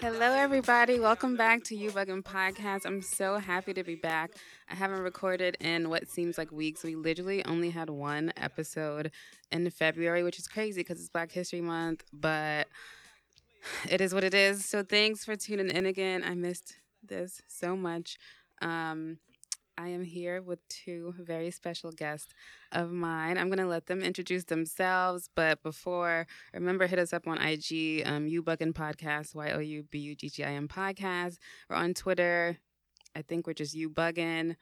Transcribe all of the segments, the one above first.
Hello, everybody. Welcome back to You Buggin' Podcast. I'm so happy to be back. I haven't recorded in what seems like weeks. We literally only had one episode in February, which is crazy because it's Black History Month, but it is what it is. So thanks for tuning in again. I missed this so much. Um, I am here with two very special guests of mine. I'm gonna let them introduce themselves, but before, remember hit us up on IG, um, You Buggin Podcast, Y O U B U G G I M Podcast, or on Twitter. I think we're just You Buggin.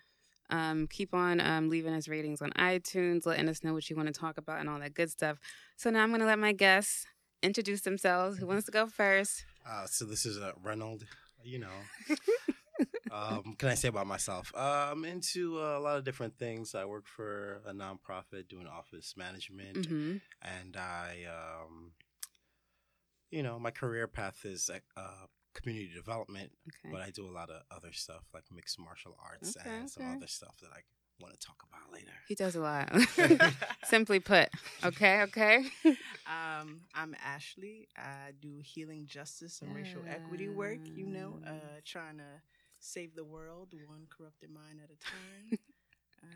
Um, keep on um, leaving us ratings on iTunes, letting us know what you want to talk about, and all that good stuff. So now I'm gonna let my guests introduce themselves. Who wants to go first? Uh, so this is uh, Reynold. You know, um, can I say about myself? Uh, I'm into uh, a lot of different things. I work for a nonprofit doing office management, hmm and I, um, you know, my career path is uh, community development, Okay. but I do a lot of other stuff like mixed martial arts Okay, and some okay. other stuff that I want to talk about later. He does a lot. Simply put. Okay, okay. Um, I'm Ashley. I do healing justice and racial equity work. You know, uh, trying to save the world one corrupted mind at a time. uh,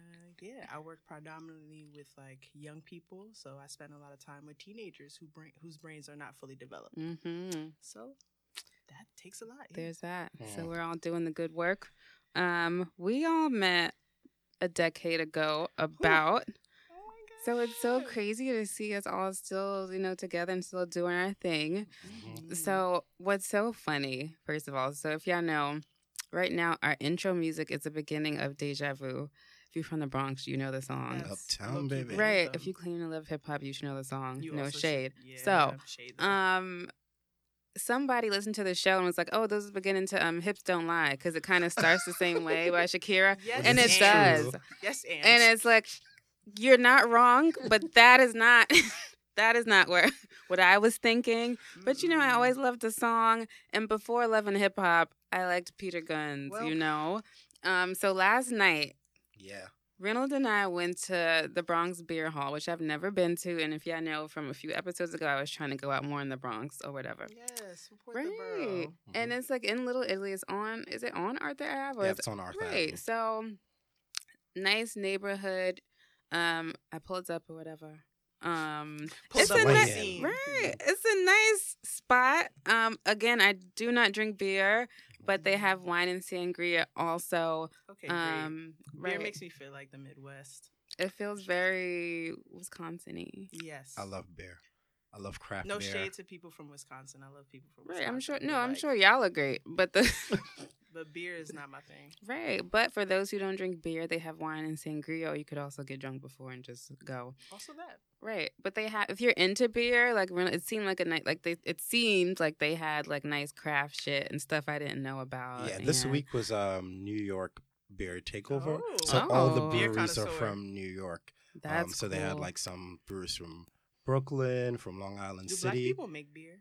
yeah, I work predominantly with like young people, so I spend a lot of time with teenagers who brain whose brains are not fully developed. hmm So that takes a lot. yeah. There's that. So Mm. we're all doing the good work. Um, we all met a decade ago about. Oh my So it's so crazy to see us all still, you know, together and still doing our thing. Mhm. So what's so funny, first of all, so if y'all know, right now our intro music is the beginning of Deja Vu. If you're from the Bronx, you know the song. Yes, Uptown, baby. Right. If you claim to love hip hop, you should know the song. You no also should- shade. yeah, So, shade. Um, somebody listened to the show and was like, "Oh, this is beginning to um, hips don't lie" because it kind of starts the same way by Shakira, yes, and it is does. Yes, and, and it's like you're not wrong, but that is not. That is not where what I was thinking. But you know, I always loved the song, and before loving hip hop, I liked Peter Gunz. Well- you know, um. So last night, Yeah. Reynolds and I went to the Bronx Beer Hall, which I've never been to. And if y'all know from a few episodes ago, I was trying to go out more in the Bronx or whatever. Yes, support Right. the borough. And it's like in Little Italy. It's on, is it on Arthur Ave? Or Yeah, it's on Arthur Right. Avenue. So nice neighborhood. Um, I pulled up or whatever. Um, it's a on nice, right. It's a nice spot. Um, again, I do not drink beer, but they have wine and sangria also. Okay, great. Um, Beer right. makes me feel like the Midwest. It feels very Wisconsin-y. Yes. I love beer. I love craft No beer. shade to people from Wisconsin. I love people from Right, I'm sure. but, No, I'm like, sure y'all are great, but the But beer is not my thing. right. But for those who don't drink beer, they have wine and sangria. You could also get drunk before and just go. Also that. Right, but they have. If you're into beer, like it seemed like a night. Like they, it seemed like they had like nice craft shit and stuff I didn't know about. Yeah, this and- week was um New York beer takeover. Oh. So all the Oh. Breweries are from New York. That's um, so they had like some brewers from Brooklyn, from Long Island City. Do black people make beer?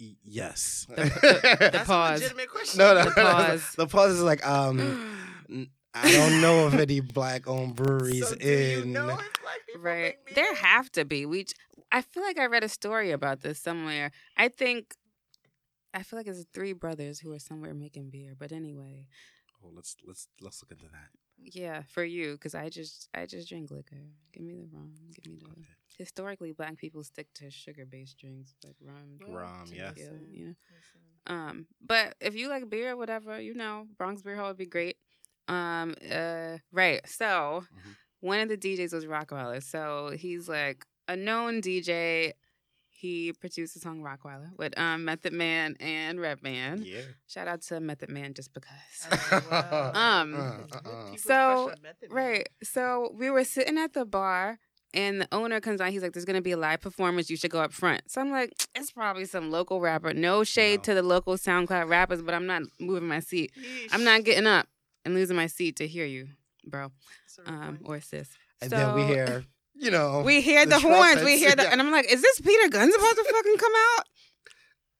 Y- yes. That's pause. a legitimate question. no, no, The no, no, pause. The pause is like um. n- I don't know of any black-owned breweries So do in. you know if black people right, make there have to be. We, j- I feel like I read a story about this somewhere. I think, I feel like it's three brothers who are somewhere making beer. But anyway, Oh, let's let's let's look into that. yeah, for you, because I just, I just drink liquor. Give me the rum. Give me the. Okay. Historically, black people stick to sugar-based drinks like rum, Well, Rum, yeah. you know. Um, but if you like beer, or whatever, you know, Bronx Beer Hall would be great. Um, uh, right. So Mhm. one of the DJs was Rockwilder. So he's like a known DJ. He produced the song Rockwilder with um Method Man and Redman. Yeah. Shout out to Method Man just because. Oh, wow. Um, Uh, uh, uh. So, crush on Method Man. Right. So we were sitting at the bar and the owner comes on. He's like, There's to be a live performance. You should go up front. So I'm like, It's probably some local rapper. No shade No. to the local SoundCloud rappers, but I'm not moving my seat. I'm not getting up and losing my seat to hear you, bro, That's a real um, or sis. And then we hear, you know, We hear the, the horns. We hear the, yeah. and I'm like, Is this Peter Gunz about to fucking come out?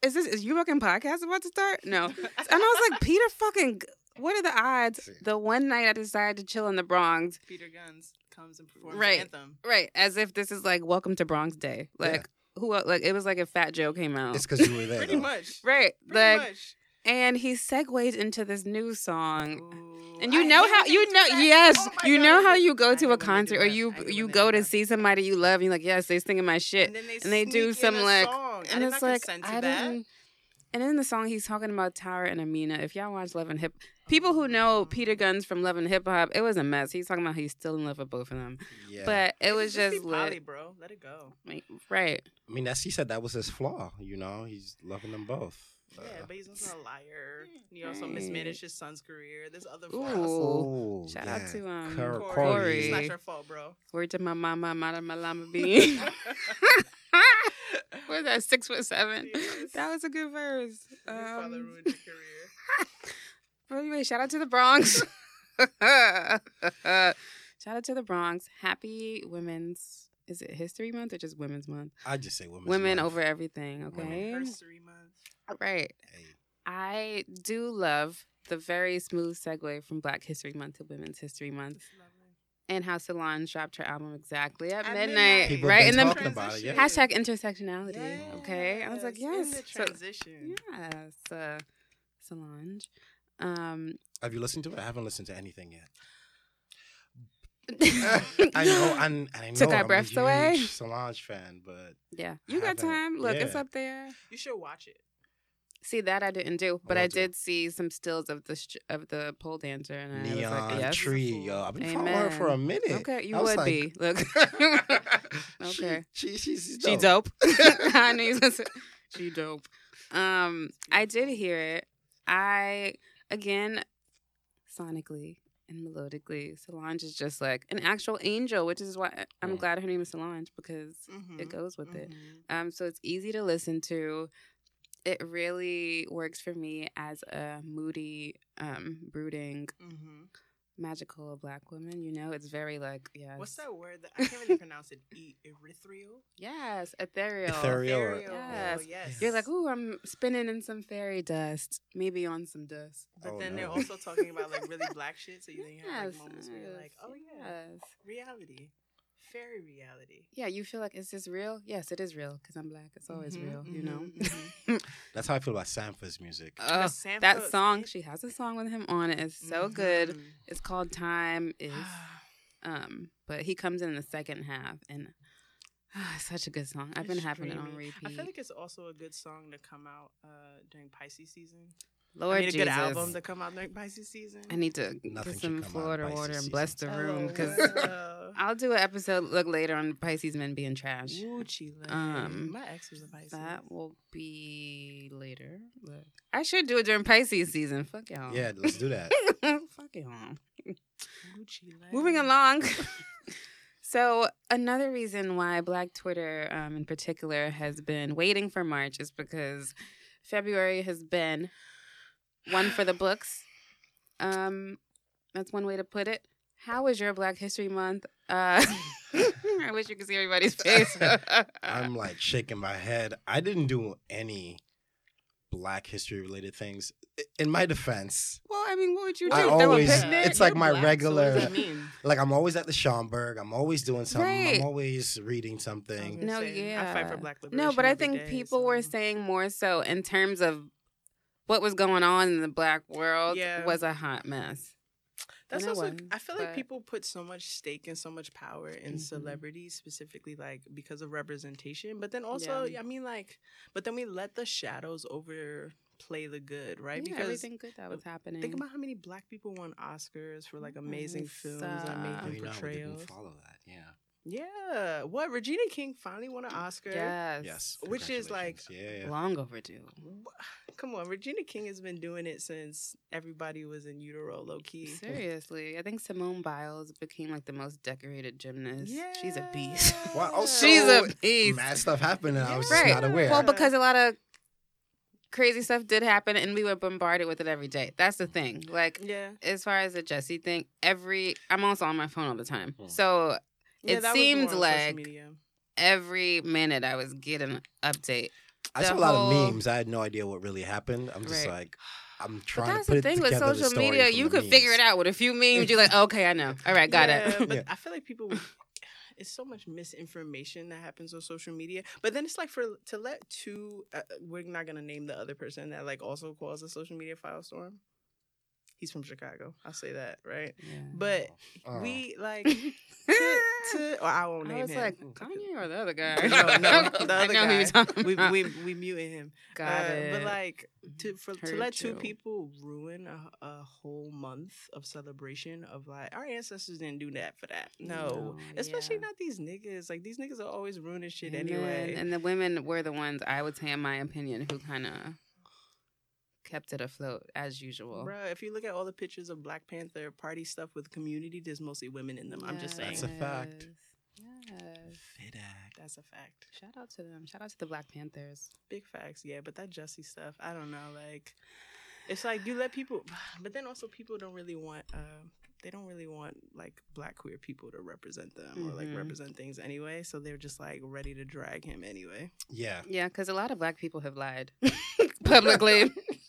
Is this is you fucking podcast about to start? No. And I was like, Peter fucking. What are the odds? The one night I decided to chill in the Bronx, Peter Gunz comes and performs Right. the anthem. right? As if this is like Welcome to Bronx Day. Yeah. Like, who like it was like if Fat Joe came out. It's because you were there. Pretty though. much. right. Pretty Like much. and he segues into this new song. Ooh, And you I know how you know that. yes Oh you God, know how you go to a when they do concert or you you go to see somebody you love and you're like yes they're singing my shit And then they, and they do sneak in some like song. And did it's not like consent I didn't. And in the song, he's talking about Tara and Amina. If y'all watch Love and Hip, people who know Peter Gunz from Love and Hip Hop, it was a mess. He's talking about he's still in love with both of them, Yeah. but it was Just just be poly, bro. Let it go. Like, Right? I mean, that's he said that was his flaw. You know, he's loving them both. Yeah, Uh, but he's also a liar. He also Right. mismanaged his son's career. There's other Ooh. flaws. oh, Shout out to, um, Cor- Corey. Corey. It's not your fault, bro. Word to my mama, mama, my llama bean. Where's that? Six foot seven. Yes. That was a good verse. Your father Um, ruined your career. But anyway, shout out to the Bronx. shout out to the Bronx. Happy Women's. Is it History Month or just Women's Month? I just say women's Women month. over everything. Okay. Women History Month. Right. Hey, I do love the very smooth segue from Black History Month to Women's History Month, It's lovely. And how Solange dropped her album exactly at, At midnight, midnight. Right? been in the talking about it, yeah. hashtag intersectionality. Okay, I was like, Yes, in yes, the so- transition. yes, uh, Solange. Um, Have you listened to it? I haven't listened to anything yet. I know, and, and I know Took our I'm a breaths huge away. Solange fan, but yeah, you got time. Look, it's up there. You should watch it. See that I didn't do, but I do. did see some stills of the sh- of the pole dancer, and I was like, yes. Tree, yo. I've been following her for a minute. Okay, you I would like- be. Look, She- Okay. she, she's, she's she dope. dope. I knew you was gonna say she dope. Um, I did hear it. I again, sonically and melodically, Solange is just like an actual angel, which is why I'm glad her name is Solange because Mhm, it goes with it. mhm. Um, so it's easy to listen to. It really works for me as a moody, um, brooding, Mhm. magical black woman. You know, it's very like yes, What's that word? That, I can't really pronounce it. E- erythrial? Yes, ethereal. Ethereal. Ethereal, Yes. yes. You're like, ooh, I'm spinning in some fairy dust, maybe on some dust. But Oh, then they're also talking about like really black shit. So you then you have like Yes, moments where you're like, oh yeah, yes. reality, fairy reality. Yeah, you feel like, is this real? Yes, it is real because I'm black. It's always Mhm, real, you know? mhm, That's how I feel about Sampha's music. Oh, The that song, she has a song with him on it. It's so good. Mhm. It's called Time Is. Um, but he comes in the second half and such a good song. I've been It's having it on dreamy. repeat. I feel like it's also a good song to come out uh, during Pisces season. Lord I mean, a Jesus. good album to come out during Pisces season. I need to Nothing get some come out in Florida Pisces water and season. bless the room Oh, because well. I'll do an episode look later on Pisces men being trash. Ooh, Um, My ex was a Pisces. That will be later. But I should do it during Pisces season. Fuck y'all. Yeah, let's do that. Fuck y'all. Moving along. so another reason why Black Twitter, um, in particular, has been waiting for March is because February has been one for the books. Um, that's one way to put it. How was your Black History Month? Uh, I wish you could see everybody's face. I'm like shaking my head. I didn't do any black history related things. In my defense, well, I mean, what would you do? I Throw a always- it's like You're my black, so regular- What does that mean? like I'm always at the Schomburg. I'm always doing something. Right. I'm always reading something. gonna No, say, I fight for black liberation. No, but I think day, people were saying more so in terms of what was going on in the black world Yeah. was a hot mess. That's And also. was, I feel like people put so much stake and so much power in Mhm. celebrities, specifically like because of representation. But then also, Yeah. I mean, like, but then we let the shadows overplay the good, right? Yeah, because everything good that was happening. think about how many black people won Oscars for like amazing Yes, films uh, that made them know, I portrayals. didn't follow that. Yeah. Yeah, what Regina King finally won an Oscar. yes, Yes. Which is, like, yeah, yeah. long overdue. Come on, Regina King has been doing it since everybody was in utero, low key. Seriously, I think Simone Biles became like the most decorated gymnast. Yeah. She's a beast. Wow, oh, She's a beast. Mad stuff happened, and I was just Right. not aware. Well, because a lot of crazy stuff did happen, and we were bombarded with it every day. That's the thing. Like Yeah, as far as the Jussie thing, every I'm also on my phone all the time, Hmm. so yeah It seemed more on social like- every minute I was getting an update. I the saw a lot whole- of memes. I had no idea what really happened. I'm just Right. like, I'm But trying that's to put the thing with social media. You the could figure it out with a few memes. You're like, okay, I know. All right, got Yeah, it. but Yeah. I feel like people. it's so much misinformation that happens on social media. But then it's like for to let two, uh, we're not gonna name the other person that like also caused a social media firestorm. He's from Chicago. I'll say that, right? Yeah. But Oh. we like to, to well, I won't name I was him. like, Kanye or the other guy? no, no, the I other know who you're guy. talking we, about. we we muted him. Got Uh, it. But like to for to Heard let two people ruin a, a whole month of celebration of like our ancestors didn't do that for that. No, No, especially yeah. not these niggas. Like these niggas are always ruining shit and anyway. Then, and the women were the ones I would say, in my opinion, who kind of kept it afloat as usual. Bruh, if you look at all the pictures of Black Panther party stuff with community, there's mostly women in them. I'm just saying. That's a fact. Yes. Fit act. That's a fact. Shout out to them. Shout out to the Black Panthers. Big facts, yeah. But that Jussie stuff, I don't know. Like, it's like you let people, but then also people don't really want. Uh, they don't really want like black queer people to represent them or like Mhm. represent things anyway. So they're just like ready to drag him anyway. Yeah. Yeah, because a lot of Black people have lied publicly.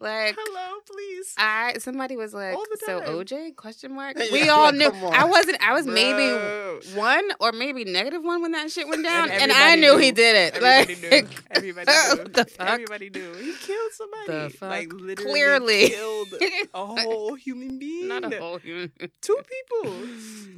like Hello, please. I, somebody was like, "So. OJ?" Question mark. Yeah, we all knew. I wasn't. I was maybe one or maybe negative one when that shit went down, And and, I knew, knew. he did it. Everybody like, knew. Everybody knew. The fuck? Everybody knew. He killed somebody. The fuck? Like literally Clearly. killed a whole human being. Not a whole human. Two people.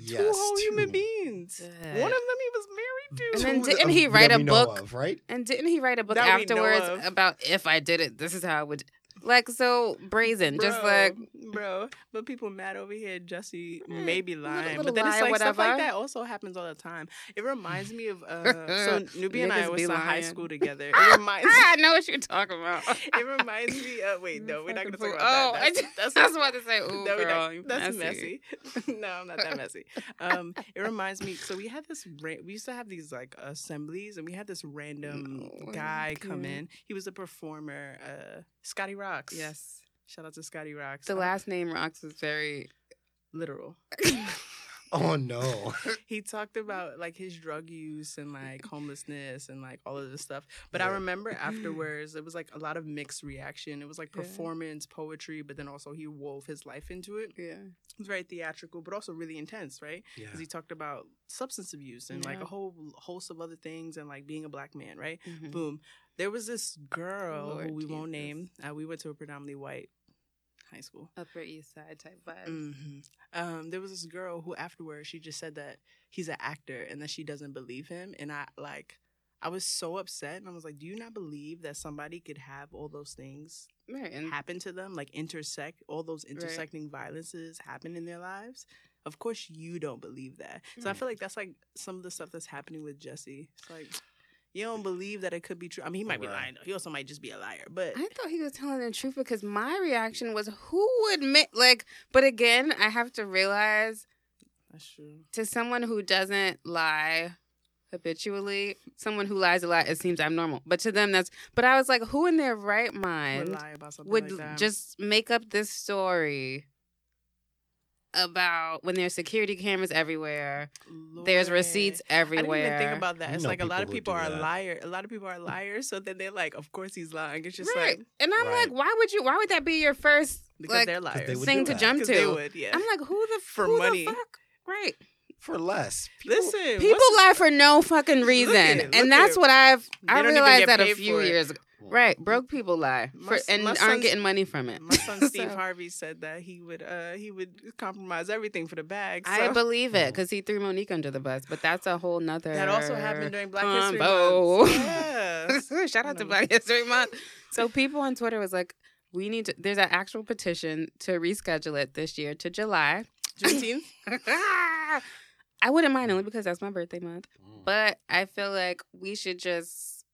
Yes, two whole two. human beings. Yeah. One of them he was married to. And then Two didn't he write a book? of, right? And didn't he write a book That afterwards about if I did it, this is how I would like so brazen, just like bro, but people mad over here. Jussie Eh, may be lying, little but then it's like stuff like that also happens all the time. It reminds me of uh, so Nubi and I was in high school together. It reminds I know what you're talking about. it reminds me. of... wait, no, we're not gonna talk about Oh, that. That's, that's, I was about to say, ooh, no, girl, not- that's messy. messy. no, I'm not that messy. Um, it reminds me. So we had this. Ra- we used to have these like assemblies, and we had this random No, guy come in. He was a performer. Uh, Scotty Rocks. Yes. Shout out to Scotty Rocks. The last name rocks is very literal. Oh no. he talked about like his drug use and like homelessness and like all of this stuff. But I remember afterwards, it was like a lot of mixed reaction. It was like Yeah. performance, poetry, but then also he wove his life into it. Yeah. It was very theatrical, but also really intense, right? yeah. Because he talked about substance abuse and like a whole host of other things and like being a black man, right? Mhm. Boom. There was this girl Lord who we won't name. Uh, we went to a predominantly white high school. Upper East Side type vibes. hmm Um, there was this girl who afterwards she just said that he's an actor and that she doesn't believe him, and I like. I was so upset, and I was like, "Do you not believe that somebody could have all those things Right. Happen to them, like intersect all those intersecting violences happen in their lives?" Of course, you don't believe that. So I feel like that's like some of the stuff that's happening with Jussie. It's like you don't believe that it could be true. I mean, he oh, might be lying though. He also might just be a liar. But I thought he was telling the truth because my reaction was, who would make like? But again, I have to realize that's true. to someone who doesn't lie habitually, someone who lies a lot, it seems abnormal. But to them, that's. But I was like, who in their right Would mind lie about something would like that. just make up this story about when there's security cameras everywhere, there's Lord. receipts I everywhere. didn't even think about that. You It's know like a lot of people people are do that. liar. A lot of people are liars. So then they're like, of course he's lying. It's just right. like and I'm Right. like, why would you? Why would that be your first because like they're liars. they would thing do to that. jump 'Cause to? they would, yeah. I'm like, who the For who money. The fuck? Right. For less. Listen, People lie for no fucking reason, at- look and that's at- what I've They I realized that a few years ago. Right, broke people lie for, s- and my aren't getting money from it. My son Steve So, Harvey said that he would uh he would compromise everything for the bag. I believe it because he threw Mo'Nique under the bus, but that's a whole nother. that also happened during Black History. Month. Yes. Shout out to Black History Month. So people on Twitter was like, "We need to." There's an actual petition to reschedule it this year to July. Juneteenth. I wouldn't mind only because that's my birthday month. Mm. But I feel like we should just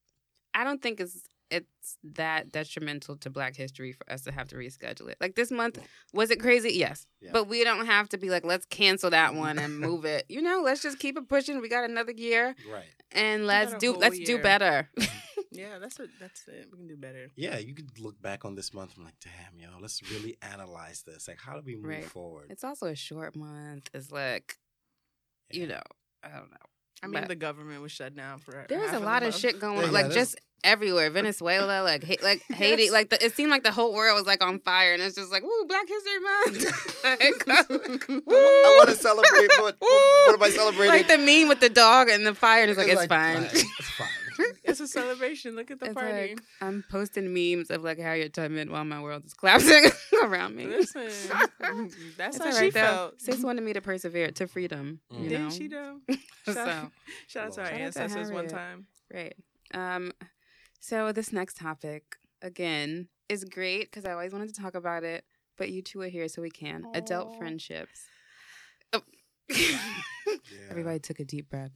I don't think it's it's that detrimental to black history for us to have to reschedule it. Like this month, was it crazy? Yes. Yeah. But we don't have to be like, let's cancel that mm-hmm. one and move it. You know, let's just keep it pushing. We got another year Right. and let's do let's do better. Mm-hmm. Yeah, that's what That's it. We can do better. Yeah, you could look back on this month and like, damn, yo, let's really analyze this. Like, how do we move Right. forward? it's also a short month. It's like, you know, I don't know. I mean, But- the government was shut down for. There was a lot of the shit going Yeah, on. yeah, like just everywhere. Venezuela, like Ha- like Haiti, Yes. like the, it seemed like the whole world was like on fire, and it's just like, woo, Black History Month. like, I want to celebrate, but what am I celebrating? like the meme with the dog and the fire, and it's like It's like, fine. fine, It's fine. It's a celebration. Look at the It's party. like I'm posting memes of like Harriet Tubman while my world is collapsing around me. Listen, that's It's how all she though. felt. Sis wanted me to persevere to freedom. Mm. You Didn't know? she though? so Shout, shout out to our Shout ancestors one time. Right. Um, so this next topic again is great because I always wanted to talk about it, but you two are here, so we can. Adult friendships. Oh. Yeah. Everybody took a deep breath.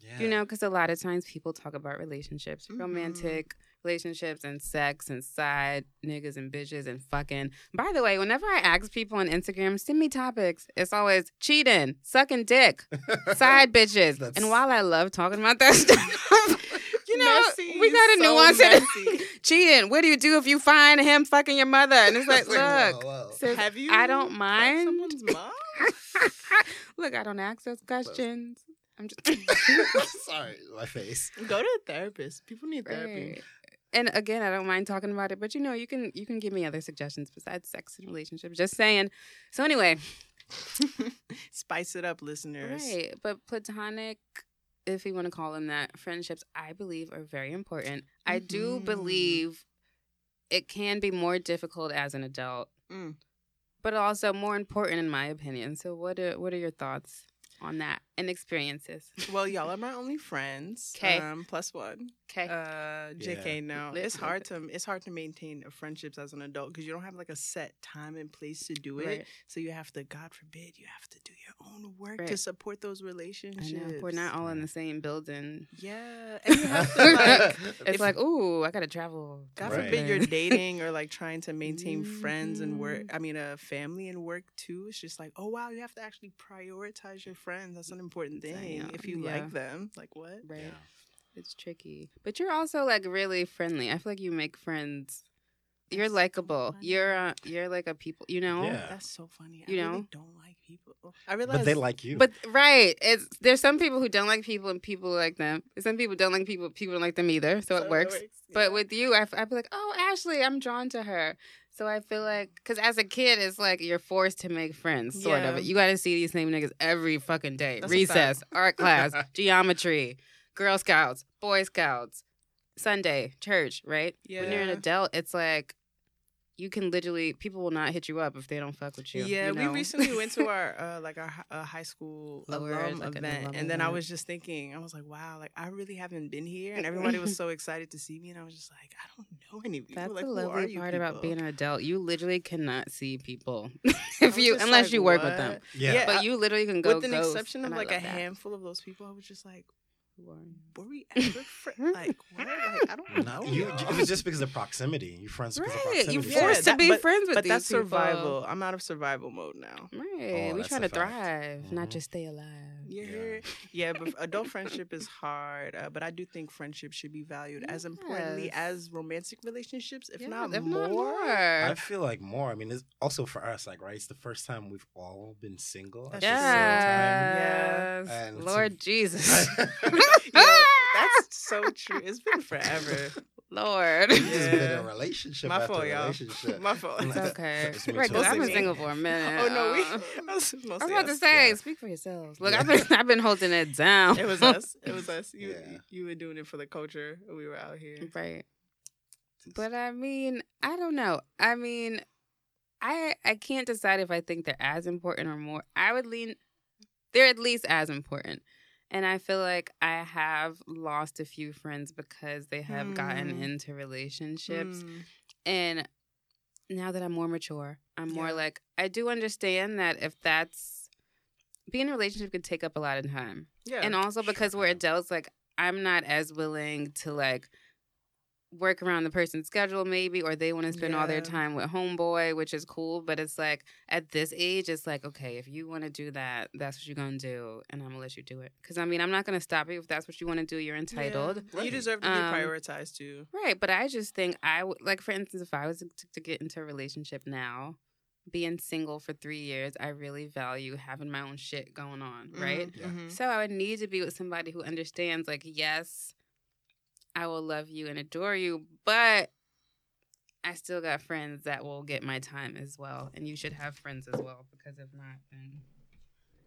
Yeah. You know, because a lot of times people talk about relationships, Mhm. romantic relationships, and sex, and side niggas and bitches, and fucking. By the way, whenever I ask people on Instagram, send me topics. It's always cheating, sucking dick, side bitches. That's- And while I love talking about that stuff, you know, Messy, we got to so nuance it. messy. Cheating. What do you do if you find him fucking your mother? And it's like, Whoa, look, whoa. sis, Have you? I don't mind. Someone's mom. look, I don't ask those questions. I'm just Sorry, my face. Go to a therapist. People need therapy. Right. And again, I don't mind talking about it, but you know, you can you can give me other suggestions besides sex and relationships. Just saying. So anyway, Spice it up, listeners. right. But platonic, if you want to call them that, friendships, I believe are very important. I do Mhm. believe it can be more difficult as an adult, Mm. but also more important in my opinion. So what are what are your thoughts on that and experiences? Well, y'all are my only friends. 'Kay. Um, plus one. Okay. Uh, JK. Yeah. No, it's hard to it's hard to maintain friendships as an adult because you don't have like a set time and place to do it. Right. So you have to, God forbid, you have to do your own work to support those I relationships. know we're not all in the same building. Yeah, and you have to like. It's If- like, ooh, I gotta travel. God Right. forbid you're dating or like trying to maintain friends and work. Mhm. I mean, a family and work too. It's just like, oh wow, you have to actually prioritize your friends. That's an important thing. Damn, If you yeah. like them, like what? Right. Yeah. It's tricky. But you're also like really friendly. I feel like you make friends. You're That's so likable. You're uh, you're like a people, you know? Yeah. That's so funny. I You really know? don't like people. I realize, But they like you. But right, it's there's some people who don't like people and people like them. Some people don't like people, people don't like them either. So, it works. But yeah. with you, I, I'd be like, oh, Ashley, I'm drawn to her. So I feel like, because as a kid, it's like you're forced to make friends, sort Yeah. of. You got to see these same niggas every fucking day. That's Recess, art class, geometry, Girl Scouts, Boy Scouts, Sunday, church, right? Yeah. When you're an adult, it's like you can literally, people will not hit you up if they don't fuck with you. Yeah, you we recently went to our uh, like our uh, high school Lowers, alum like event, alum and then I was just thinking, I was like, wow, like I really haven't been here, and everybody was so excited to see me, and I was just like, I don't know any people. That's like, the who lovely you part about being an adult. You literally cannot see people if you unless like, you work with them. yeah. Yeah. But you literally can go With an ghost, exception of like a that. handful of those people, I was just like, Who are you? were we ever friends? like what? Like I don't know. you, it was just because of proximity. You friends because of Right, proximity. you Yeah, forced to that- be but- friends with but these that's people. survival. I'm out of survival mode now. Right, Oh, we that's trying to fact. thrive, not Mhm. just stay alive. You Yeah. heard? Yeah, but adult friendship is hard. Uh, but I do think friendship should be valued as importantly as romantic relationships, if Yeah, not if more. not more. I feel like more. I mean, it's also for us, like, right? It's the first time we've all been single. at That's the Yes, And Lord Jesus, time. Yeah, that's so true. It's been forever. Lord. We've just been Yeah. in relationship My after fault, y'all. relationship. My fault. It's okay. It's right, too. because I've been single for a minute. Oh no, we. Uh, I was, I was mostly about to say, Yeah. speak for yourselves. Look, Yeah. I've been I've been holding it down. It was us. It was us. You Yeah. you were doing it for the culture. We were out here. right. But I mean, I don't know. I mean, I I can't decide if I think they're as important or more. I would lean they're at least as important. And I feel like I have lost a few friends because they have gotten Hmm. into relationships. Mm. And now that I'm more mature, I'm more like I do understand that if that's being in a relationship can take up a lot of time. Yeah. and also sure, because we're adults, like I'm not as willing to like work around the person's schedule maybe or they want to spend all their time with homeboy which is cool but it's like at this age it's like okay if you want to do that that's what you're gonna do and i'm gonna let you do it because i mean i'm not gonna stop you if that's what you want to do you're entitled Yeah. You deserve to be Um, prioritized too. Right, but I just think I would like, for instance, if I was to, to get into a relationship now, being single for three years, I really value having my own shit going on, right? Mhm, Yeah. mhm. So I would need to be with somebody who understands, like, yes, I will love you and adore you, but I still got friends that will get my time as well, and you should have friends as well because if not, then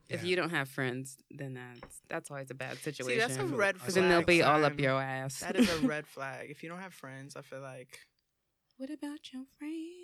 if you don't have friends, then that's that's always a bad situation. See, that's a red flag. then they'll be all up your ass. That is a red flag. If you don't have friends, I feel like what about your friend?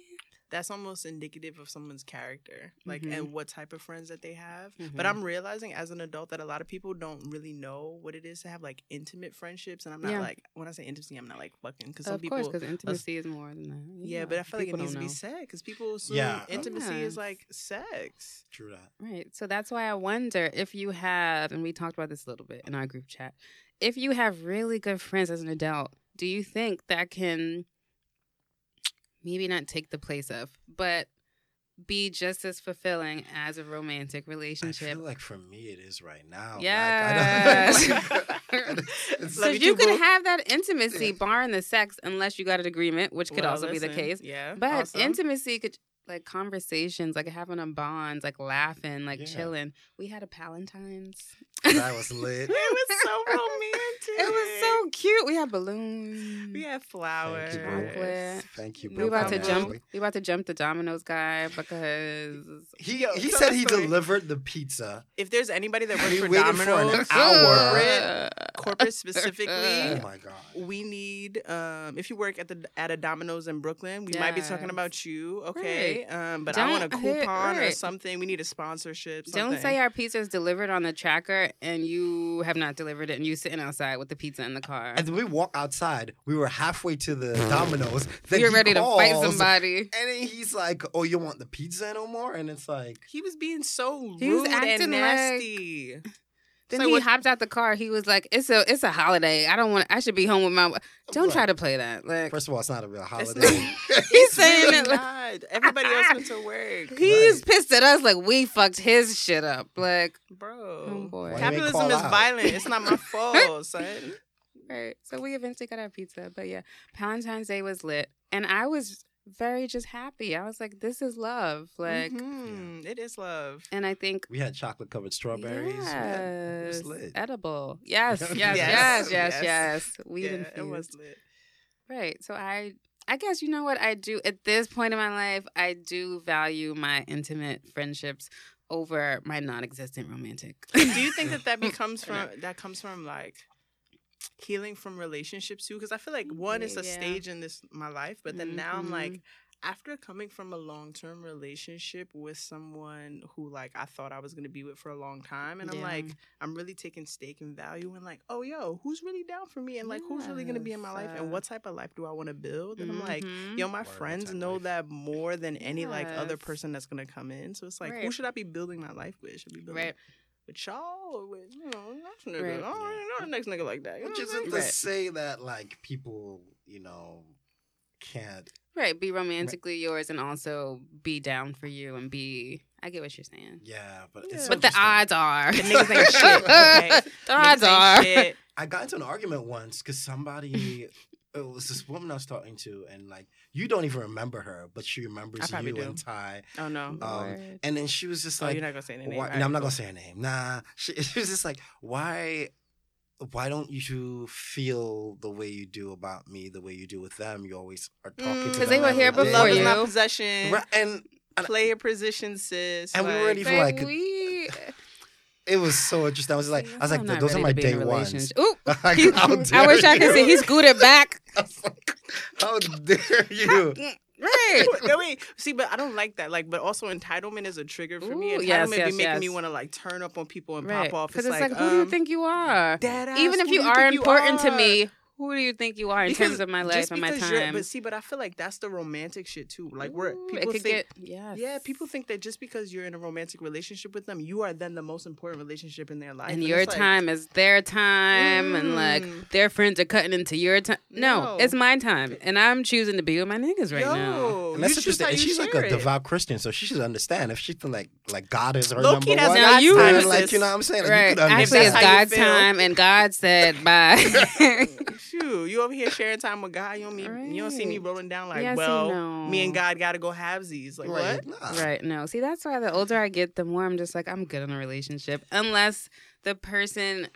That's almost indicative of someone's character, like Mhm. and what type of friends that they have. Mhm. But I'm realizing as an adult that a lot of people don't really know what it is to have like intimate friendships, and I'm not Yeah. like when I say intimacy, I'm not like fucking because some of people. course, because intimacy is more than that. yeah, but I feel like it people needs to be said because people assume Yeah. intimacy Yeah. is like sex. True that. Right. So that's why I wonder if you have, and we talked about this a little bit in our group chat, if you have really good friends as an adult, do you think that can maybe not take the place of, but be just as fulfilling as a romantic relationship. I feel like for me it is right now. Yeah. Like, I So you you too, can have that intimacy, barring the sex, unless you got an agreement, which could Well, also be the case. Yeah, But awesome. intimacy could like conversations, like having a bond, like laughing, like Yeah. chilling. We had a Palentine's. that was lit. It was so romantic. It was so cute. We had balloons. We had flowers. Thank you, bro. Chocolate. Thank you. we bro, about to financially. jump. We about to jump the Domino's guy because He Yo, he tell said he story. delivered the pizza. if there's anybody that works We for waited for an Domino's, hour. corporate, corporate specifically, Oh my god. we need um if you work at the at a Domino's in Brooklyn, we might be talking about you, okay? Um but I Don't want a hit- coupon or something. We need a sponsorship. Don't say our pizza is delivered on the tracker and you have not delivered it and you sitting outside with the pizza in the car. And then we walk outside. We were halfway to the Domino's. Then You're he ready to fight somebody. And then he's like, "Oh, you want the pizza no more?" And it's like, he was being so He was rude acting and like- nasty. Then So he what- hopped out the car. He was like, "It's a it's a holiday. I don't want. I should be home with my. Don't like, try to play that. Like First of all, it's not a real holiday. not- He's saying really it like- Everybody else went to work. he's Right. pissed at us. Like we fucked his shit up. Like Bro. Oh, boy. Why you ain't Capitalism is out? violent. It's not my fault, son. right. So we eventually got our pizza. But yeah, Valentine's Day was lit, and I was very just happy. I was like, "This is love." Like, Mhm. it is love. and I think we had chocolate covered strawberries. Yeah, it Yes, was lit. edible. Yes, yes, Yes, yes, yes, yes. yes. Weed yeah, infused. it was lit. Right. So I I guess you know what I do at this point in my life, I do value my intimate friendships over my non-existent romantic. Do you think that that becomes from that comes from like healing from relationships too? Because I feel like one is a Yeah. stage in this my life, but then now I'm like Mhm. after coming from a long term relationship with someone who like I thought I was gonna be with for a long time, and I'm like I'm really taking stake in value and like oh yo who's really down for me and like who's really gonna be in my life and what type of life do I want to build? And I'm like Mhm. yo my Word, what friends type know life? that more than any like other person that's gonna come in. So it's like who should I be building my life with? Should be building Right. With y'all or with you know next nigga. Right. I don't really know the next nigga like that. Which isn't to Right. say that like people, you know, can't. Right, be romantically yours and also be down for you and be I get what you're saying. Yeah, but Yeah. it's But the interesting. odds are The niggas ain't shit, okay? the odds are shit. I got into an argument once because somebody. It was this woman I was talking to, and like you don't even remember her, but she remembers you do. and Ty. Oh no. Um, and then she was just oh, like, you're not gonna say any name. why, All no, I'm not right, gonna say her name. Nah, she, she was just like, why, why don't you feel the way you do about me, the way you do with them? You always are talking Mm, to 'Cause them they were here day." before Love is you. not possession. Right, and and- Player position, sis. And we like, already- Babe, like- we it was so interesting. I was like, I was like, I'm those are my to be in day ones. Ooh, Like, he- how I dare wish I could you? say he scooted back. Like, how dare you? Right. no, wait. See, but I don't like that. Like, but also entitlement is a trigger for me. Ooh, Entitlement yes, be yes, making me want to like turn up on people and Right. pop off. Because It's, it's like, like, who do you um, think you are? dead Even if who you are think you important to me, who do you think you are in Because terms of my life just and my because you're- time? But see, but I feel like that's the romantic shit too. Like, where Ooh, people think. get yes. yeah, people think that just because you're in a romantic relationship with them, you are then the most important relationship in their life. and it's your like, time is their time, and like Mm. their friends are cutting into your time. No, No. it's my time, and I'm choosing to be with my niggas right Yo, now. And that's you interesting. And she's like share a it. devout Christian, so she should understand. If she feel like like God is her Low-key, number one, Now God's you- time, then, like you know what I'm saying? Like, Right. You could Actually, it's God's time, and God said bye. Shoot, you over here sharing time with God. You don't, mean, you don't see me rolling down like, Yeah, see, well, no. me and God got to go halvesies. Like, Right, what? nah. Right. No. See, that's why the older I get, the more I'm just like, I'm good in a relationship. Unless the person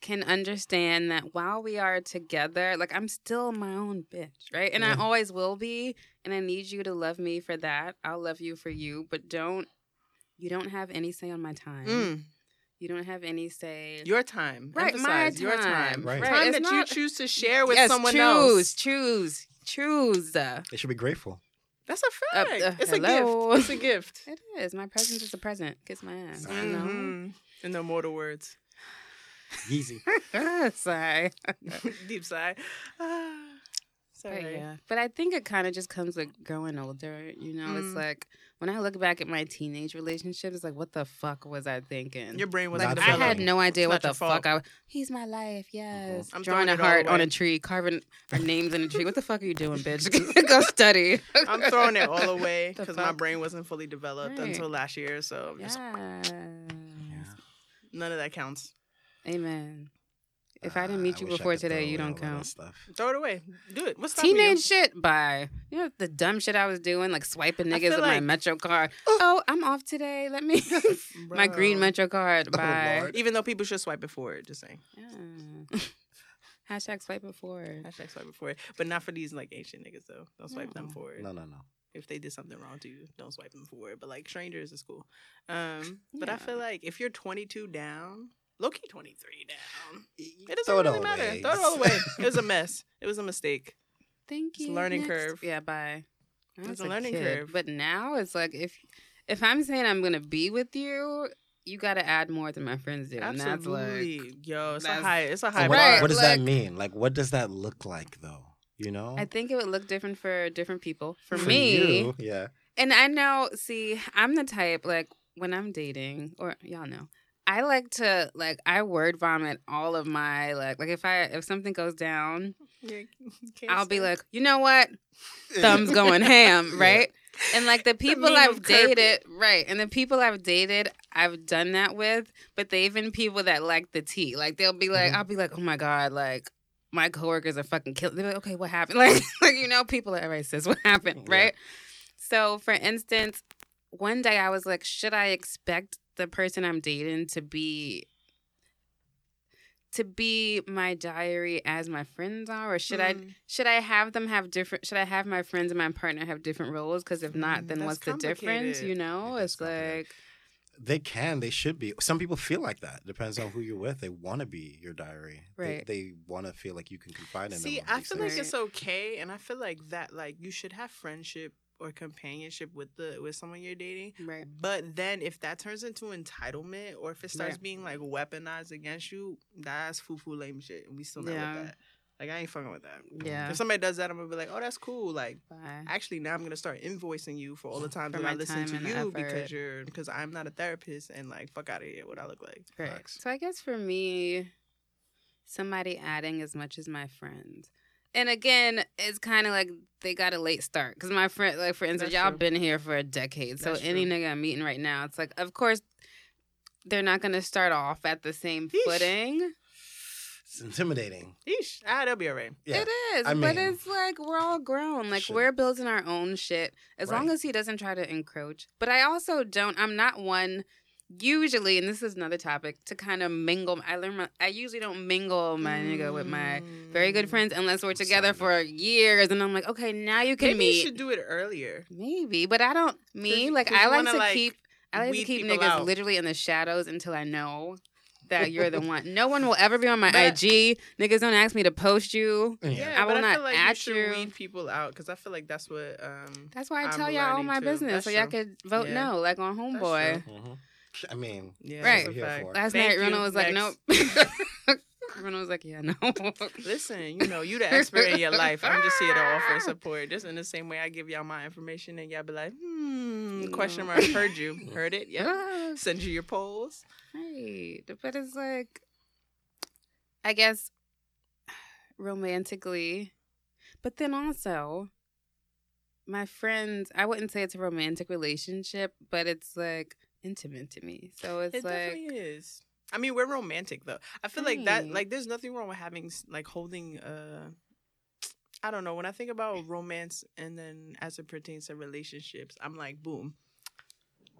can understand that while we are together, like I'm still my own bitch, right? And Yeah. I always will be. And I need you to love me for that. I'll love you for you, but don't. You don't have any say on my time. Mm, You don't have any say. your time. Right, my Emphasize your time. time. Right. Right, Time it's that you choose to share with yes, someone choose, else. choose, choose. Choose. They should be grateful. That's a fact. uh, it's hello. a gift. It's a gift. It is. My presence is a present. Kiss my ass. You know? In the mortal words. Easy. sigh. Deep sigh. Ah, But Sorry. yeah. But I think it kind of just comes with growing older. You know, it's Mm. like when I look back at my teenage relationships, it's like, what the fuck was I thinking? Your brain was like, I had no idea It's what the fault. fuck I. Was He's my life, yes. I'm Drawing a heart on a tree, carving our names in a tree. What the fuck are you doing, bitch? Go study. I'm throwing it all away because my brain wasn't fully developed Right. until last year. So I'm just- Yes. none of that counts. Amen. If I didn't Uh, meet you before today, you don't all of that count. Stuff. Throw it away. Do it. What's stopping you? Teenage shit, bye. You know the dumb shit I was doing, like swiping niggas feel with my like- Metro card. Oh, I'm off today. Let me my green Bro. Metro card. Oh, Bye. Lord. Even though people should swipe it forward, just saying. Yeah. Hashtag swipe it forward. Hashtag swipe it forward. But not for these like ancient niggas though. Don't swipe them forward. No, no, no. If they did something wrong to you, don't swipe them forward. But like strangers is cool. Um, but I feel like if you're 22 down, low key 23 down, it doesn't Throw it really all matter. away. Throw it all away. It was a mess. It was a mistake. Thank It's a you. learning Next. curve. Yeah, bye. I It's was a learning curve. But now it's like if if I'm saying I'm gonna be with you, you got to add more than my friends do, and that's like yo, it's a that's- high. It's a So high what, Right, bar. what does like- that mean? Like, what does that look like, though? You know, I think it would look different for different people. For, For me, you, yeah. And I know, see, I'm the type like when I'm dating, or y'all know, I like to like I word vomit all of my like like if I if something goes down, I'll be like, you know what, thumbs going ham, Yeah. right? And like the people meme I've of Kirby. dated, right? And the people I've dated, I've done that with, but they've been people that like the tea. Like they'll be like, Mhm. I'll be like, oh my god, like my coworkers are fucking killing. They're like, okay, what happened? Like, like you know, people are all right, sis, what happened, Yeah. right? So, for instance, one day I was like, should I expect the person I'm dating to be to be my diary as my friends are or should I Mm, should I have them have different should I have my friends and my partner have different roles cuz if not Mm, then that's what's the difference, you know? It is like They can, they should be. Some people feel like that. Depends on who you're with. They want to be your diary. Right. They, they want to feel like you can confide in See, them. See i feel things. like it's okay, and I feel like that, like you should have friendship or companionship with the with someone you're dating. right. But then, if that turns into entitlement, or if it starts Right. being like weaponized against you, that's foo foo lame shit, and we still not Yeah. with that. Like I ain't fucking with that. Yeah. If somebody does that, I'm gonna be like, oh, that's cool. Like Bye. actually, now I'm gonna start invoicing you for all the times For that I listen to you effort. because you're because I'm not a therapist and like fuck out of here. What I look like. Right. So I guess for me, somebody adding as much as my friends. And again, it's kind of like they got a late start because my friend, like for instance, That's y'all true. been here for a decade. So That's any true. nigga I'm meeting right now, it's like, of course, they're not gonna start off at the same Yeesh. footing. It's intimidating. Yeesh. Ah, they'll be alright. Yeah. It is, I mean, but it's like we're all grown. Like should- we're building our own shit. As long as he doesn't try to encroach. But I also don't. I'm not one. Usually, and this is another topic, to kind of mingle. I learn. My, I usually don't mingle my nigga with my very good Mm. friends unless we're together Sorry. for years. And I'm like, okay, now you can Maybe meet. you should do it earlier. Maybe, but I don't. Me, 'Cause- like 'cause I like wanna, to like, keep. I like to keep niggas out. literally in the shadows until I know that you're the one. No one will ever be on my But- IG. Niggas don't ask me to post you. Yeah. Yeah, I will but I not feel like at you should you. wead people out because I feel like that's what. um That's why I I'm tell y'all all my too. business That's so y'all could vote Yeah. no, like on That's Homeboy. hmm I mean, Yeah, Right. Here for. Last Thank night, Rona you. was like, Next. nope. Rona was like, yeah, no. Listen, you know, you the expert in your life. I'm just here to offer support. Just in the same way I give y'all my information and y'all be like, hmm, question mark, heard you. Heard it? Yeah. Ah, Send you your polls. right. But it's like, I guess, romantically, but then also, my friends, I wouldn't say it's a romantic relationship, but it's like intimate to me. So it's It like, definitely is. I mean, we're romantic though. I feel like that. Like, there's nothing wrong with having like holding. uh I don't know. When I think about romance, and then as it pertains to relationships, I'm like, boom.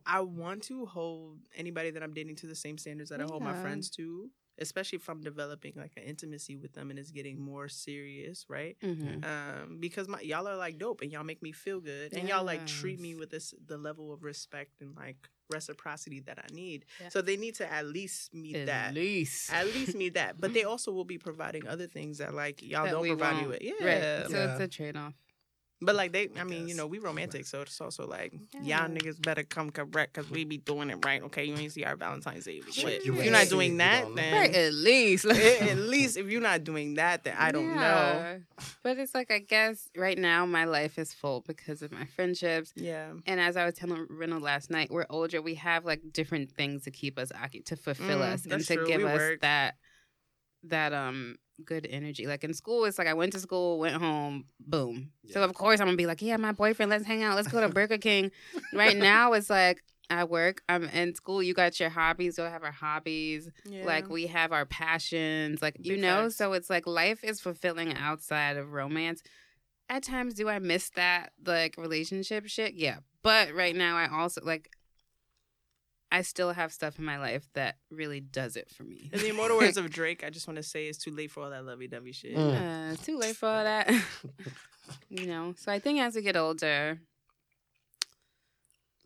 I want to hold anybody that I'm dating to the same standards that I hold my friends to. Especially if I'm developing like an intimacy with them and it's getting more serious, right? Mhm. Um, because my y'all are like dope and y'all make me feel good and y'all like treat me with this the level of respect and like reciprocity that I need. Yeah. So they need to at least meet At that. least. At least meet that. But they also will be providing other things that like y'all That don't provide me won't. with. Yeah. Right. So Yeah. it's a trade off. But like they, I I mean, you know, we romantic, so it's also like Yeah. y'all niggas better come correct because we be doing it right. Okay, you ain't see our Valentine's Day. But You if you're not doing that, then Right, at least. at least if you're not doing that, then I don't know. But it's like I guess right now my life is full because of my friendships. Yeah, And as I was telling Reno last night, we're older. We have like different things to keep us occupied, to fulfill Mm, us, and to true. give We us work. that that um good energy. Like in school, it's like I went to school, went home, boom. So of course I'm gonna be like, yeah, my boyfriend, let's hang out, let's go to Burger King. right now, it's like I work, I'm in school. You got your hobbies. We'll have our hobbies. yeah. Like we have our passions. Like you Big know, facts. so it's like life is fulfilling outside of romance. At times, do I miss that like relationship shit? Yeah, but right now I also like. I still have stuff in my life that really does it for me. In the immortal words of Drake, I just want to say it's too late for all that lovey dovey shit. Mm. Uh, it's too late for all that. you know, so I think as we get older,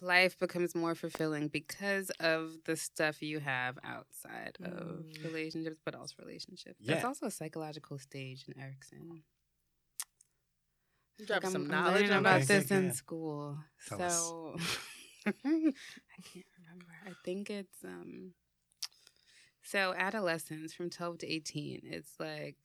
life becomes more fulfilling because of the stuff you have outside of Mm. relationships, but also relationships. That's also a psychological stage in Erikson. You dropped I'm, some I'm knowledge learning on about this good, in good. school. Tell us. so I can't remember. I think it's um. So adolescence from twelve to eighteen, it's like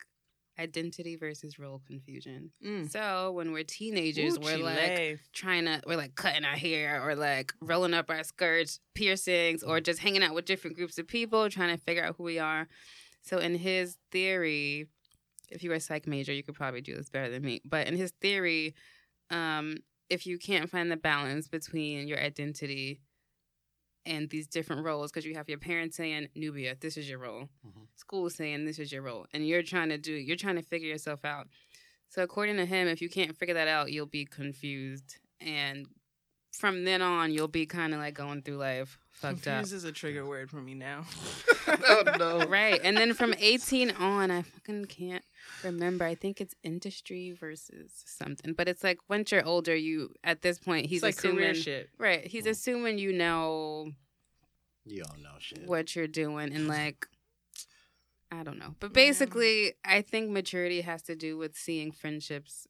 identity versus role confusion. Mm. So when we're teenagers, Ooh, we're like trying to, we're like cutting our hair or like rolling up our skirts, piercings, or just hanging out with different groups of people, trying to figure out who we are. So in his theory, if you were a psych major, you could probably do this better than me. But in his theory, um, if you can't find the balance between your identity and these different roles, because you have your parents saying, Nubia, this is your role. Mhm. School saying this is your role. And you're trying to do, you're trying to figure yourself out. So according to him, if you can't figure that out, you'll be confused. And from then on, you'll be kind of like going through life fucked up. Confused is a trigger word for me now. oh no. Right. And then from 18 on, I fucking can't remember. I think it's industry versus something. But it's like once you're older, you, at this point, he's It's like assuming. career shit. Right. He's Mm. assuming you know You don't know shit. what you're doing and like I don't know. But Yeah. basically, I think maturity has to do with seeing friendships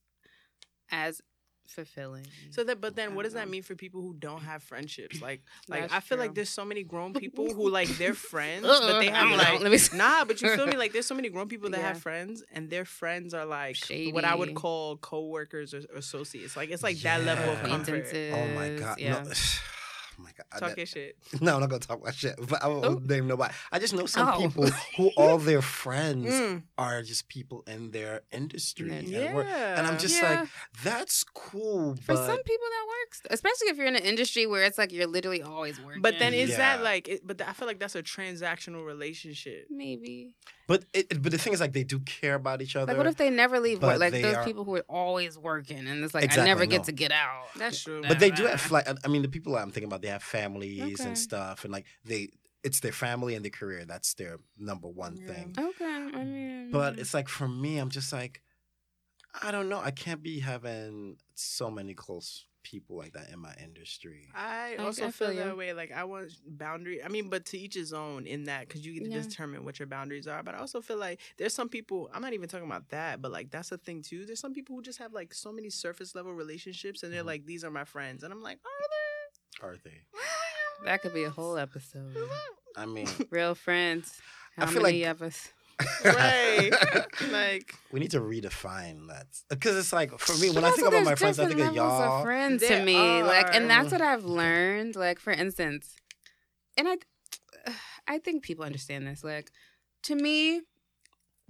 as fulfilling. So that, but then, I what don't does that mean for people who don't have friendships? Like, like That's I feel true. like there's so many grown people who like they're friends, but uh, they I have don't know. like Let me see. nah. But you feel me? Like there's so many grown people that Yeah. have friends, and their friends are like what I would Shady. call coworkers or associates. Like it's like that level of Yeah. comfort. Acquaintances. Oh my god. Yeah. No. Oh my god. Talk That- your shit. no, I'm not gonna talk about shit. But I won't name nobody. I just know some Oh. people who all their friends Mm. are just people in their industry. Yeah. and Yeah, work. And I'm just Yeah. like, that's cool. For but some people that works, especially if you're in an industry where it's like you're literally always working. But then is that like? It, but I feel like that's a transactional relationship. maybe but it, but the thing is like they do care about each other. like what if they never leave work? but Like those are- people who are always working and it's like I Exactly, never get to get out. That's true. but they do have like I mean the people I'm thinking about they have families Okay. and stuff and like they it's their family and their career that's their number one Yeah. thing. Okay, I mean, But it's like for me, I'm just like, I don't know. I can't be having so many close people like that in my industry. I I- also I feel, feel you. that way. Like I want boundary. I mean, but to each his own in that because you get to Yeah. determine what your boundaries are. But I also feel like there's some people. I'm not even talking about that, but like that's a thing too. There's some people who just have like so many surface level relationships, and they're Mhm. like, these are my friends, and I'm like, Are they? Are they? that could be a whole episode. I mean, Real friends. I How feel many like- of us? Right? like we need to redefine that because it's like for me when I think about my friends, I think of y'all. friends to There me. Like, and that's what I've learned. Like, for instance, and I, I think people understand this. Like, to me,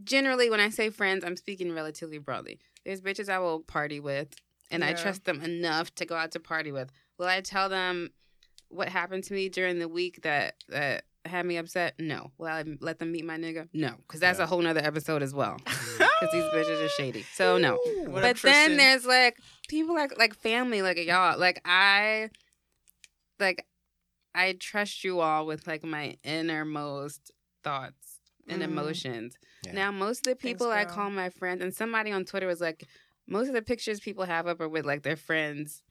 generally, when I say friends, I'm speaking relatively broadly. There's bitches I will party with, and I trust them enough to go out to party with. Will I tell them what happened to me during the week that that had me upset? No. Will I let them meet my nigga? No, because that's Yeah. a whole nother episode as well. Because these bitches are shady. So no What but then there's like people like like family like y'all like i like i trust you all with like my innermost thoughts and Mhm. emotions. Yeah. Now, most of the Thanks, people I call my friends, and somebody on Twitter was like, most of the pictures people have up are with like their friends,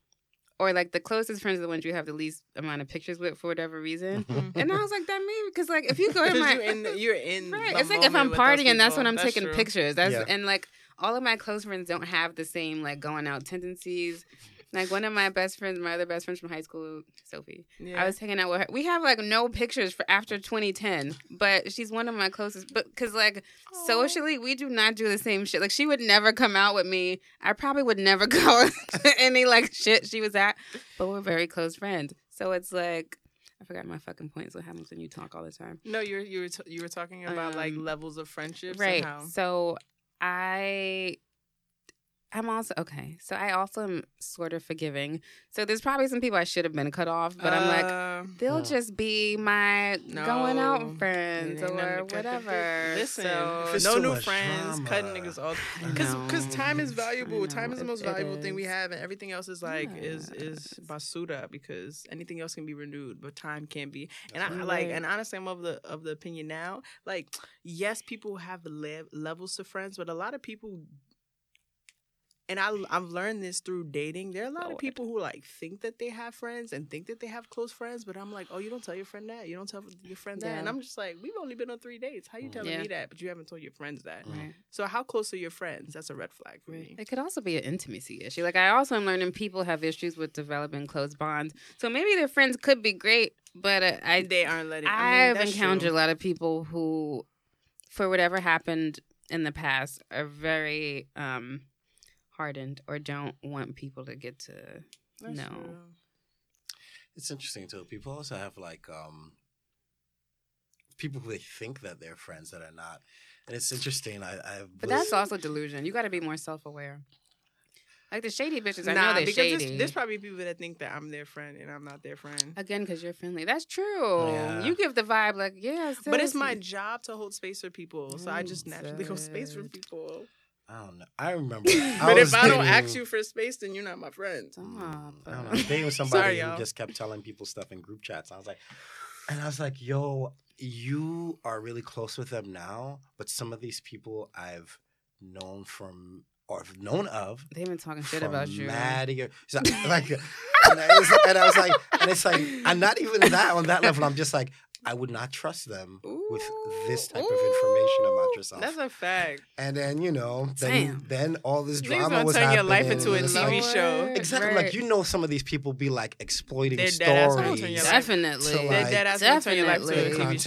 or like the closest friends are the ones you have the least amount of pictures with for whatever reason. Mm-hmm. and I was like, that maybe because like if you go in my you're in, you're in Right. It's like if I'm with those partying, that's when. I'm That's taking true. pictures. That's Yeah. and like all of my close friends don't have the same like going out tendencies. Like one of my best friends, my other best friends from high school, Sophie. Yeah. I was hanging out with her. We have like no pictures for after 2010, but she's one of my closest. But because like socially, we do not do the same shit. Like she would never come out with me. I probably would never go to any like shit she was at. But we're very close friends. So it's like I forgot my fucking points. What happens when you talk all the time? No, you were you were t- you were talking about like Um, levels of friendships, right And how, so i i'm also okay so i also am sort of forgiving so there's probably some people i should have been cut off but i'm like Uh, they'll Oh. just be my going out friends it ain't nothing or to cut the whatever. Listen, so no too new much friends, cutting niggas all I because because time is valuable. Time is the most it valuable thing we have, and everything else is like is is Yes. basura because anything else can be renewed, but time can't be. And I You're like, and honestly, I'm of the of the opinion now. Like, yes, people have le- levels to friends, but a lot of people. And I, I've learned this through dating. There are a lot of people who like think that they have friends and think that they have close friends, but I'm like, oh, you don't tell your friend that. You don't tell your friend that. And I'm just like, we've only been on three dates. How you telling Yeah. me that, but you haven't told your friends that? Right. So how close are your friends? That's a red flag for me. It could also be an intimacy issue. Like I also am learning people have issues with developing close bonds. So maybe their friends could be great, but uh, I they aren't letting. I mean, I've encountered true. a lot of people who, for whatever happened in the past, are very um, hardened or don't want people to get to That's know. true. It's interesting too. People also have like um people who they think that they're friends that are not, and it's interesting. I, I But that's also delusion. You got to be more self aware. Like the shady bitches, I know they're because shady. There's, there's probably people that think that I'm their friend and I'm not their friend. Again, because you're friendly. That's true. Yeah. You give the vibe like, yeah, But it's my job to hold space for people, so I just Mm, naturally hold space for people. I don't know. I remember. But was if I don't dating- ask you for space, then you're not my friend. Stop. I don't know. I was dating with somebody Sorry, who y'all. just kept telling people stuff in group chats. I was like, and I was like, yo, you are really close with them now, but some of these people I've known from or have known of They've been talking shit about you. mad year- so, like, and, I was, and I was like, and it's like, I'm not even that on that level. I'm just like, I would not trust them with this type of information about yourself. That's a fact. and then you know, then Damn. then all this Niggas drama gonna was turn your life into a TV like- show. Exactly. Right. Like you know, some of these people be like exploiting They're dead ass gonna stories. turn your life- Definitely. to, They're dead ass gonna turn your life to a Definitely. TV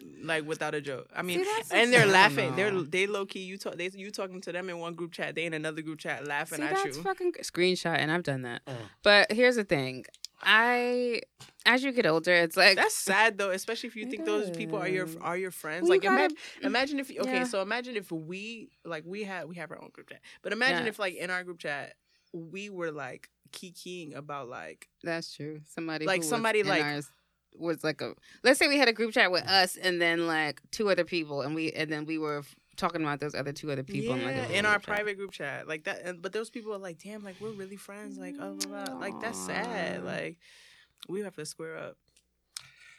show, like without a joke. I mean, See, and they're I don't laughing. They're they low key. You talk. They you talking to them in one group chat. They in another group chat laughing See, at that's you. fucking screenshot, and I've done that. Mm. But here's the thing: I, as you get older, it's like That's sad though, especially if you think those people are your are your friends. Well, you like gotta- imagine, imagine if okay, yeah. so imagine if we like we had we have our own group chat, but imagine Yeah. if like in our group chat we were like kikiing about like That's true. Somebody Like, somebody, like- ours was like a let's say we had a group chat with us and then like two other people and we and then we were talking about those other two other people in, like, a yeah, in our chat. private group chat like that. And, but those people are like, damn, like we're really friends. Like, oh, blah, blah. like that's sad. Like we have to square up.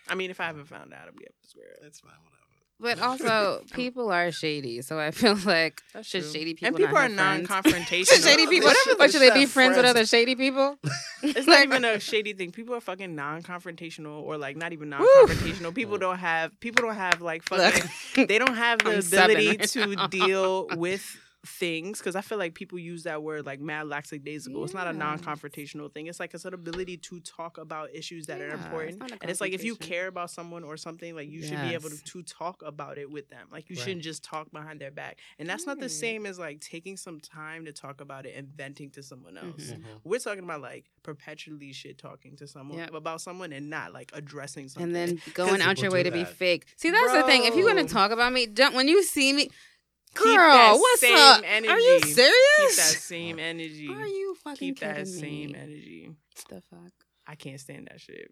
I mean, if I haven't found out, we have to square up. It's fine, whatever. But also, people are shady, so I feel like That's should true. shady people and people not are have non-confrontational. Should shady people, Whatever or the should they be shit, friends with other shady people? It's not even a shady thing. People are fucking non-confrontational, or like not even non-confrontational. People don't have people don't have like fucking. Look, they don't have the I'm ability Southern to now. deal with things because I feel like people use that word like mad lackadaisical. It's not a non-confrontational thing. It's like it's an ability to talk about issues that Yeah, are important. not a And it's like if you care about someone or something, like you should be able to, to talk about it with them. Like you Right. shouldn't just talk behind their back. And that's not the same as like taking some time to talk about it and venting to someone else. Mhm. We're talking about like perpetually shit talking to someone Yep. about someone and not like addressing something. and then going out your way do to be fake. See, that's the thing. If you're gonna talk about me, don't when you see me, Keep girl, that what's same up? Are you energy. Keep serious? that same energy. Are you fucking Keep that kidding same me? energy. The fuck? I can't stand that shit.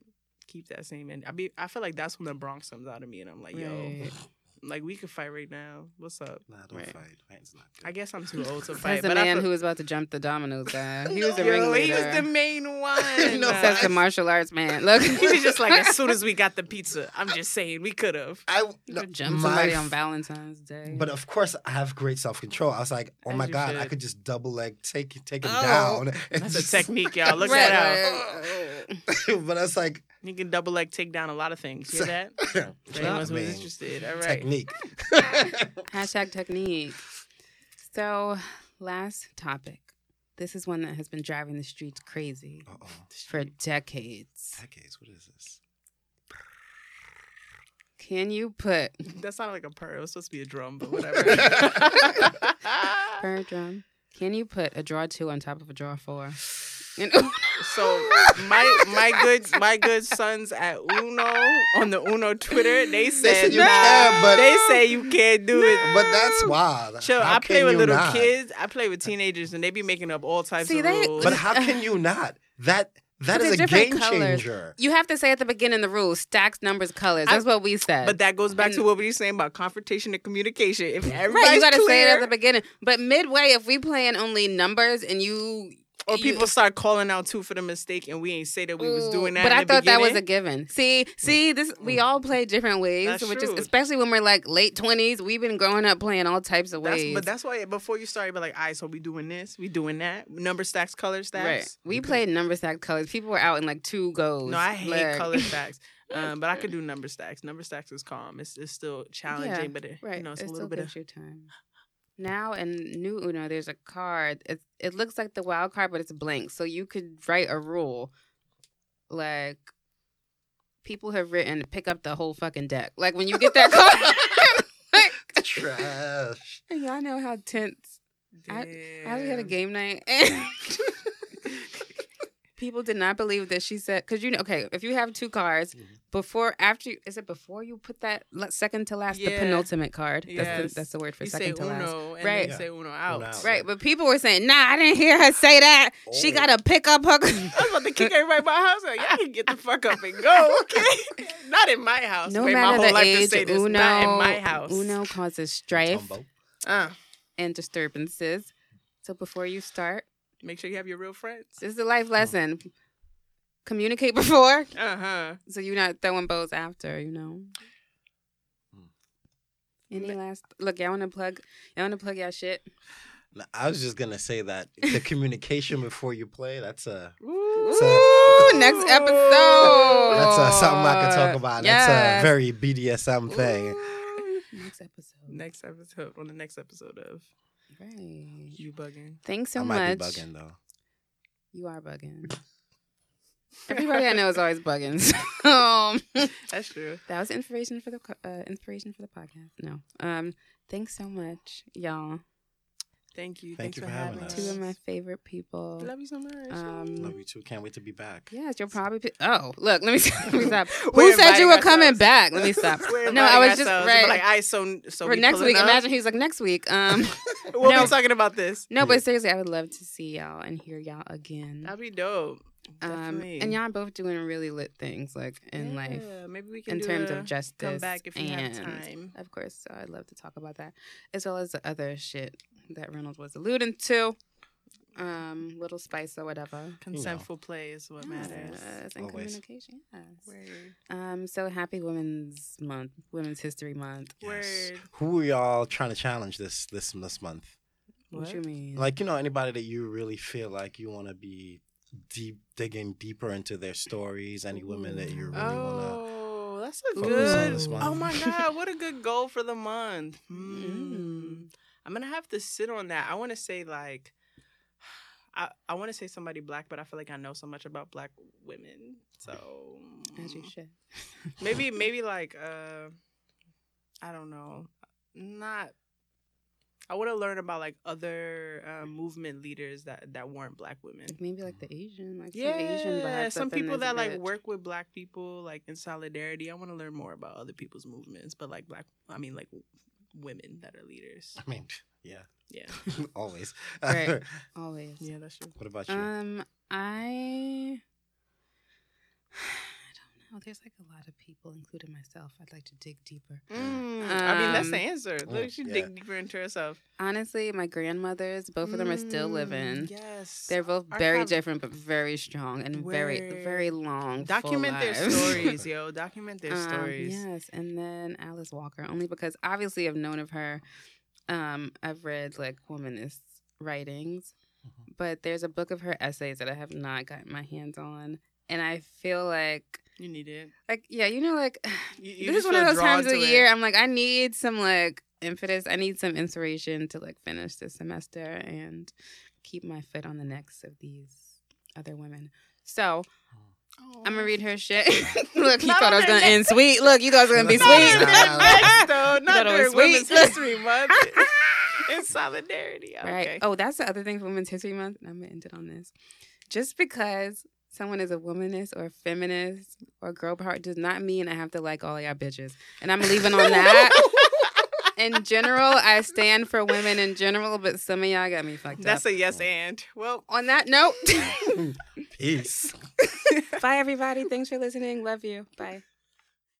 Keep that same energy. I be I feel like that's when the Bronx comes out of me and I'm like, yo, Right. Like we could fight right now. What's up? Nah, don't Right. fight. Fighting's not good. I guess I'm too old to That's fight. the but I man feel- who was about to jump the Domino's guy. He was the No. Yo, he was the main one. No, Says the martial arts man. Look, he was just like, as soon as we got the pizza, I'm just saying we could have. I no, could jump somebody f- on Valentine's Day. But of course, I have great self control. I was like, oh As my you god, I could just double leg take take him Oh. down. and That's a just- technique, y'all. Look Right, that out. right. but I was like, You can double leg take down a lot of things. Hear that? For Yeah, anyone I who's mean, interested. All right. technique. Hashtag technique. So, last topic. This is one that has been driving the streets crazy Uh-oh. for decades. Decades. What is this? Can you put That sounded like a purr. It was supposed to be a drum, but whatever. per drum? Can you put a draw two on top of a draw four? And- So my my good my good sons at Uno on the Uno Twitter, they said said you nah, can, but- they say you can't do it. But that's wild. Chill, How I play with little not? kids. I play with teenagers, and they be making up all types See, of they- rules. But how can you not? That that But is they're a different game colors. changer. you have to say at the beginning the rules: stacks, numbers, colors. I- That's what we said. But that goes back to what we were saying about confrontation and communication. If everybody's right, you got to say it at the beginning. But midway, if we playing only numbers and you or you- people start calling out too for the mistake, and we ain't say that we was doing that. But in I the thought that was a given. See, see, this we all play different ways, That's which true. is especially when we're like late twenties. We've been growing up playing all types of That's, ways. but that's why before you start, you be like, all right, so we doing this, we doing that. Number stacks, color stacks. right. We played number stack colors. People were out in like two goes. No, I hate Like- color stacks. Um, but I could do number stacks. Number stacks is calm. It's, it's still challenging, Yeah, but it, Right. you know, it's it a still little bit of your you time. Now in new Uno, there's a card. It it looks like the wild card, but it's blank. So you could write a rule, like people have written, pick up the whole fucking deck. Like when you get that card, like, Trash. and y'all know how tense. I- I had a game night, and people did not believe that she said because you know, okay, if you have two cards Mhm. before, after, you- is it before you put that second to last, the penultimate card? That's the, that's the word for You say second to last. And Right. then say Uno out. Uno out. Right, but people were saying, "Nah, I didn't hear her say that. She Oh. got to pick up her." I was about to kick everybody by the house. Like, y'all can get the fuck up and go, okay? Not in my house. no Wait, my matter whole the life to age, say this. Uno, Not in my house. Uno causes strife Uh, and disturbances. So before you start, make sure you have your real friends. this is a life lesson. Communicate before, Uh huh. so you're not throwing bows after. You know. Hmm. Any last look? Y'all want to plug? Y'all want to plug y'all shit? I was just gonna say that the communication before you play. That's a Ooh, So- next episode. that's uh, something I can talk about. That's a very BDSM thing. Ooh. next episode. Next episode on the next episode of Right. You Bugging. Thanks so much. I might much. be bugging though. You are bugging. Everybody I know is always bugging. So, um, That's true. that was inspiration for the uh, inspiration for the podcast. No, um, thanks so much, y'all. Thank you. Thank Thanks you for for having having us. Two of my favorite people. Love you so much. Um, Love you too. Can't wait to be back. Yes, you'll probably. Be- oh, look, let me let me stop. We're Who said you were inviting coming back? Let me stop. We're no, I inviting was just right. Like, I so so for we next week, up? imagine he's like next week. Um, we'll No. be talking about this. no, but seriously, I would love to see y'all and hear y'all again. That'd be dope. Um, and y'all both doing really lit things like in life. Yeah, maybe we can in do terms a of justice come back if you have and time. of course so i'd love to talk about that as well as the other shit that reynolds was alluding to um little spice or whatever Consentful play is what matters. Yes, and Always. communication yes Word. um so happy women's month women's history month Yes. Word. Who are y'all trying to challenge this this this month? what, What? you mean Like you know anybody that you really feel like you want to be deep digging deeper into their stories. Any women that you really want Oh, that's a Focus on good. this month. Oh my god, what a good goal for the month. Mm. Hmm. I'm gonna have to sit on that. I want to say like, I I want to say somebody black, but I feel like I know so much about black women. So as you should maybe maybe like uh, I don't know, not. I want to learn about like other uh, movement leaders that that weren't black women. maybe like the asian like Yeah, some asian vibes some people this that like work with black people like in solidarity. I want to learn more about other people's movements, but like black, I mean like women that are leaders. I mean, yeah, Yeah, always. Right. always yeah, that's true. what about you? Um, I, I don't know. There's like a lot of people, including myself. I'd like to dig deeper. Mm, I mean, that's the Um, answer. Look, mm, she yeah. dig deeper into herself. Honestly, my grandmothers, both of them are still Mm, living. Yes, They're both very Archive- different, but very strong and very, Word. very long. full Document their lives. stories, yo. Document their Um, stories. Yes, and then Alice Walker, only because obviously I've known of her. Um, I've read like womanist writings, Mhm. but there's a book of her essays that I have not gotten my hands on, and I feel like, You need it. like yeah, you know, like You, you this is one of those times of year I'm like I need some like impetus. I need some inspiration to like finish this semester and keep my foot on the necks of these other women. So I'm gonna read her shit. Look, you Not thought I was gonna end sweet. Look, you thought it was gonna be Not sweet. in Nah, their nah, nah. necks, though. Not during Women's. History Month. in solidarity. Okay. Right. Oh, that's the other thing for Women's History Month. I'm gonna end it on this. Just because someone is a womanist or a feminist or a girl power does not mean I have to like all of y'all bitches. And I'm leaving on that. in general, I stand for women in general, but some of y'all got me fucked That's up. That's a yes and. Well, on that note, Peace. bye everybody. Thanks for listening. Love you. Bye.